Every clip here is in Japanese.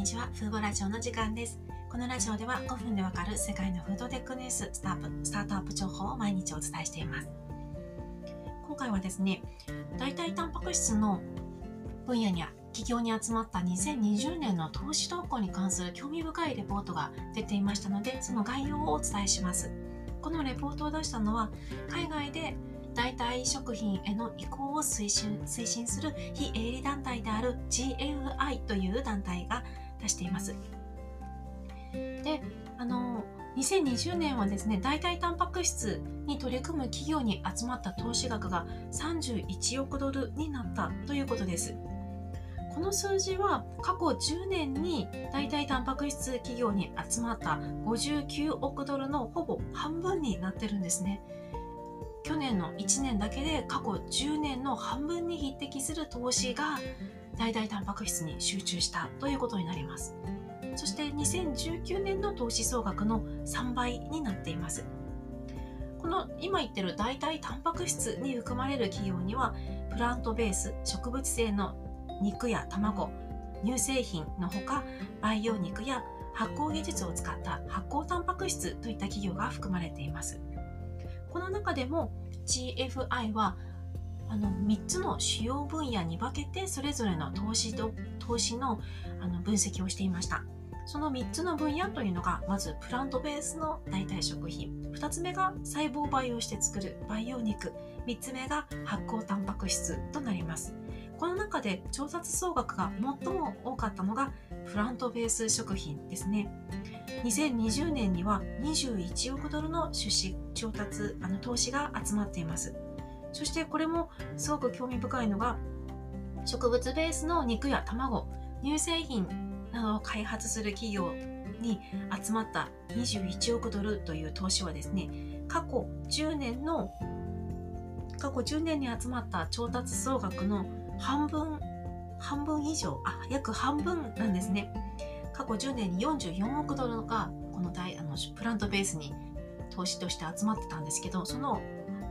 にちは。フードラジオの時間です。このラジオでは5分でわかる世界のフードテックニュース、スタースタートアップ情報を毎日お伝えしています。今回はですね、代替タンパク質の分野に企業に集まった2020年の投資動向に関する興味深いレポートが出ていましたので、その概要をお伝えします。このレポートを出したのは、海外で代替食品への移行を推進推進する非営利団体である GFI という団体が出しています。で、あの、2020年はですね、代替タンパク質に取り組む企業に集まった投資額が31億ドルになったということです。この数字は過去10年に代替タンパク質企業に集まった59億ドルのほぼ半分になってるんですね。去年の1年だけで過去10年の半分に匹敵する投資が代替タンパク質に集中したということになります。そして2019年の投資総額の3倍になっています。この今言ってる代替タンパク質に含まれる企業にはプラントベース植物性の肉や卵乳製品のほか培養肉や発酵技術を使った発酵タンパク質といった企業が含まれていますこの中でも GFI はあの3つの主要分野に分けてそれぞれの投資と投資のあの分析をしていました。その3つの分野というのがまずプラントベースの代替食品。2つ目が細胞培養して作る培養肉。3つ目が発酵タンパク質となります。この中で調達総額が最も多かったのがプラントベース食品ですね。2020年には21億ドルの出資調達あの投資が集まっています。そしてこれもすごく興味深いのが植物ベースの肉や卵乳製品などを開発する企業に集まった21億ドルという投資はですね過去10年の過去10年に集まった調達総額の半分半分以上あ約半分なんですね。過去10年に44億ドルがこの大あのプラントベースに投資として集まってたんですけどその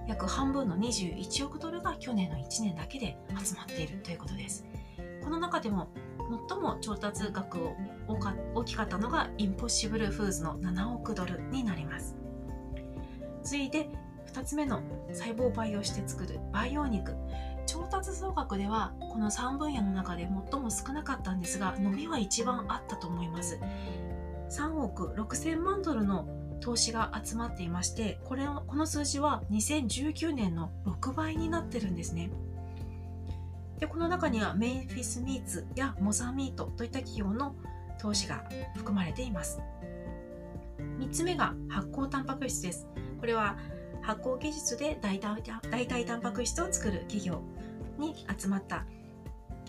約半分の21億ドルが去年の1年だけで集まっているということです。この中でも最も調達額を大きかったのがインポッシブルフーズの7億ドルになります。次いで2つ目の細胞培養して作る培養肉。調達総額ではこの3分野の中で最も少なかったんですが伸びは一番あったと思います。3億6000万ドルの投資が集まっていましてこれこの数字は2019年の6倍になってるんですね。でこの中にはメイフィスミーツやモザミートといった企業の投資が含まれています。3つ目が発酵タンパク質です。これは発酵技術で代替タンパク質を作る企業に集まった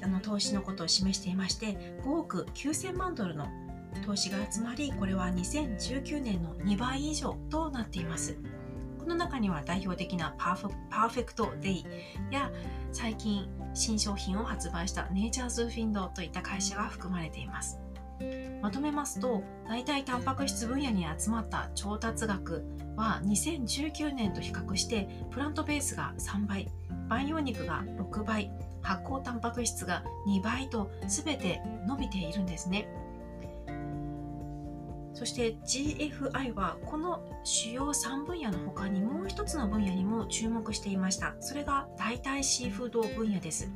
あの投資のことを示していまして5億9000万ドルの投資が集まりこれは2019年の2倍以上となっています。この中には代表的なパーフェクトデイや最近新商品を発売したネイチャーズフィンドといった会社が含まれています。まとめますと代替タンパク質分野に集まった調達額は2019年と比較してプラントベースが3倍培養肉が6倍発酵タンパク質が2倍と全て伸びているんですね。そして GFI はこの主要3分野の他にもう一つの分野にも注目していました。それが代替シーフード分野です。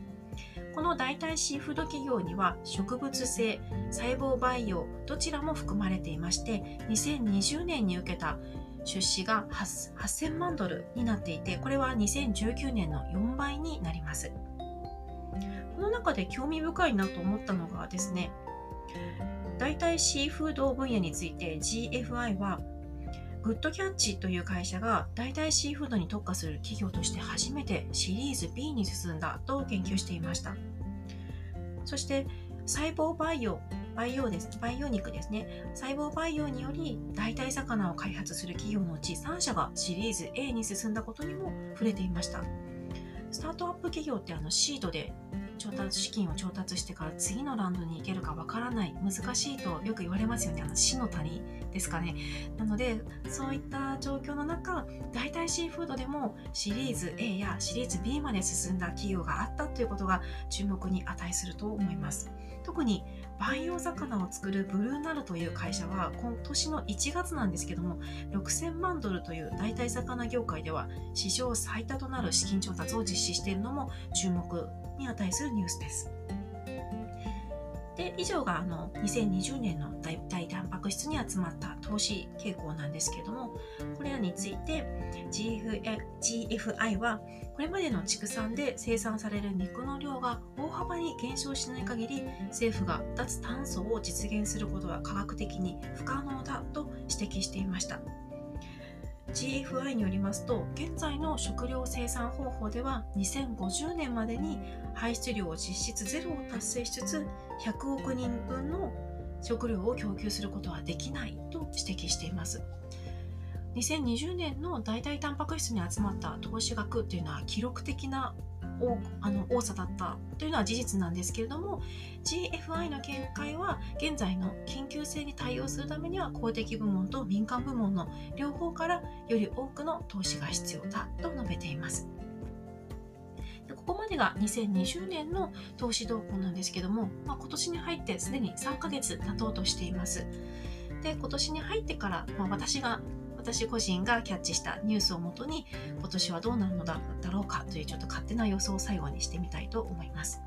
この代替シーフード企業には植物性細胞培養どちらも含まれていまして2020年に受けた出資が8000万ドルになっていてこれは2019年の4倍になります。この中で興味深いなと思ったのがですね代替シーフード分野について GFI はグッドキャッチという会社が代替シーフードに特化する企業として初めてシリーズ B に進んだと研究していました。そして細胞培養培養です培養肉ですね。細胞培養により代替魚を開発する企業のうち3社がシリーズ A に進んだことにも触れていました。スタートアップ企業ってあのシードで調達資金を調達してから次のランドに行けるかわからない難しいとよく言われますよね。あの死の谷ですかね。なのでそういった状況の中大替シーフードでもシリーズ A やシリーズ B まで進んだ企業があったということが注目に値すると思います特に培養魚を作るブルーナルという会社は今年の1月なんですけども6000万ドルという代替魚業界では史上最多となる資金調達を実施しているのも注目に値するニュースです。で以上があの2020年の大タンパク質に集まった投資傾向なんですけれどもこれらについて GFI はこれまでの畜産で生産される肉の量が大幅に減少しない限り政府が脱炭素を実現することは科学的に不可能だと指摘していました。GFI によりますと現在の食料生産方法では2050年までに排出量を実質ゼロを達成しつつ100億人分の食料を供給することはできないと指摘しています2020年の代替タンパク質に集まった投資額というのは記録的な多あの多さだったというのは事実なんですけれども GFI の見解は現在の緊急性に対応するためには公的部門と民間部門の両方からより多くの投資が必要だと述べています。ここまでが2020年の投資動向なんですけども、まあ、今年に入ってすでに3ヶ月経とうとしています。で今年に入ってから、まあ、私が私個人がキャッチしたニュースをもとに今年はどうなるのだろうかというちょっと勝手な予想を最後にしてみたいと思います。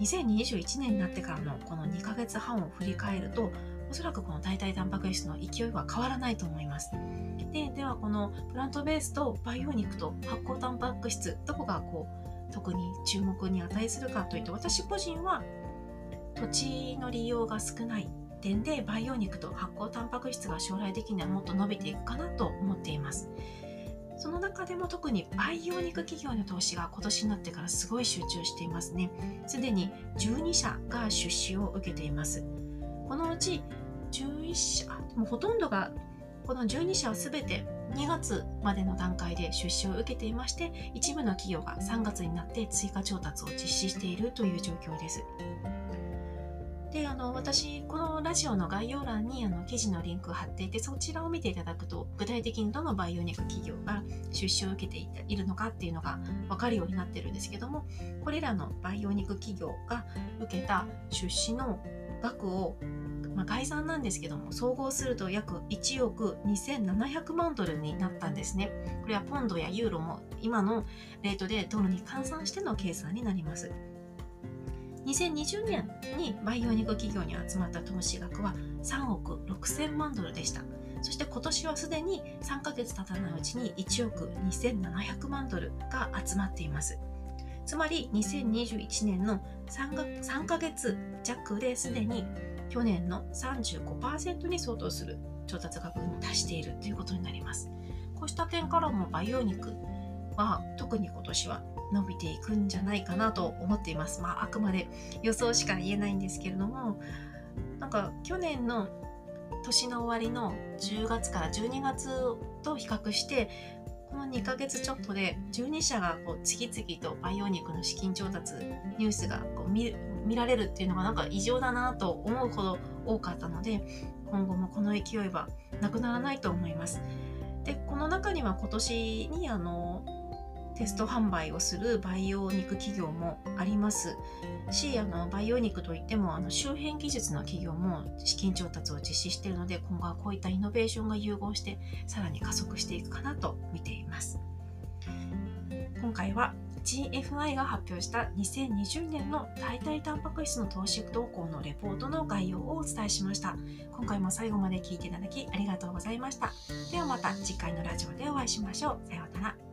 2021年になってからのこの2ヶ月半を振り返るとおそらくこの代替タンパク質の勢いは変わらないと思います。でではこのプラントベースと培養肉と発酵タンパク質どこがこう特に注目に値するかというと私個人は土地の利用が少ない点で培養肉と発酵タンパク質が将来的にはもっと伸びていくかなと思っています。その中でも特に培養肉企業の投資が今年になってからすごい集中していますね。すでに12社が出資を受けています。このうち11社もうほとんどがこの12社は全て2月までの段階で出資を受けていまして一部の企業が3月になって追加調達を実施しているという状況です。であの私このラジオの概要欄にあの記事のリンクを貼っていてそちらを見ていただくと具体的にどの培養肉企業が出資を受けているのかっていうのが分かるようになってるんですけどもこれらの培養肉企業が受けた出資の額をまあ、概算なんですけども総合すると約1億2700万ドルになったんですねこれはポンドやユーロも今のレートでドルに換算しての計算になります2020年に培養肉企業に集まった投資額は3億6000万ドルでした。そして今年はすでに3ヶ月経たないうちに1億2700万ドルが集まっています。つまり2021年の 3, が3ヶ月弱ですでに去年の35%に相当する調達額に達しているということになります。こうした点からも培養肉は特に今年は伸びていくんじゃないかなと思っています。まあ、あくまで予想しか言えないんですけれども、なんか去年の年の終わりの10月から12月と比較して、この2ヶ月ちょっとで12社がこう次々と培養肉の資金調達ニュースがこう見見られるっていうのがなんか異常だなと思うほど多かったので今後もこの勢いはなくならないと思います。でこの中には今年にあのテスト販売をする培養肉企業もありますしあの培養肉といってもあの周辺技術の企業も資金調達を実施しているので今後はこういったイノベーションが融合してさらに加速していくかなと見ています今回は GFI が発表した2020年の代替タンパク質の投資動向のレポートの概要をお伝えしました。今回も最後まで聞いていただきありがとうございました。ではまた次回のラジオでお会いしましょう。さようなら。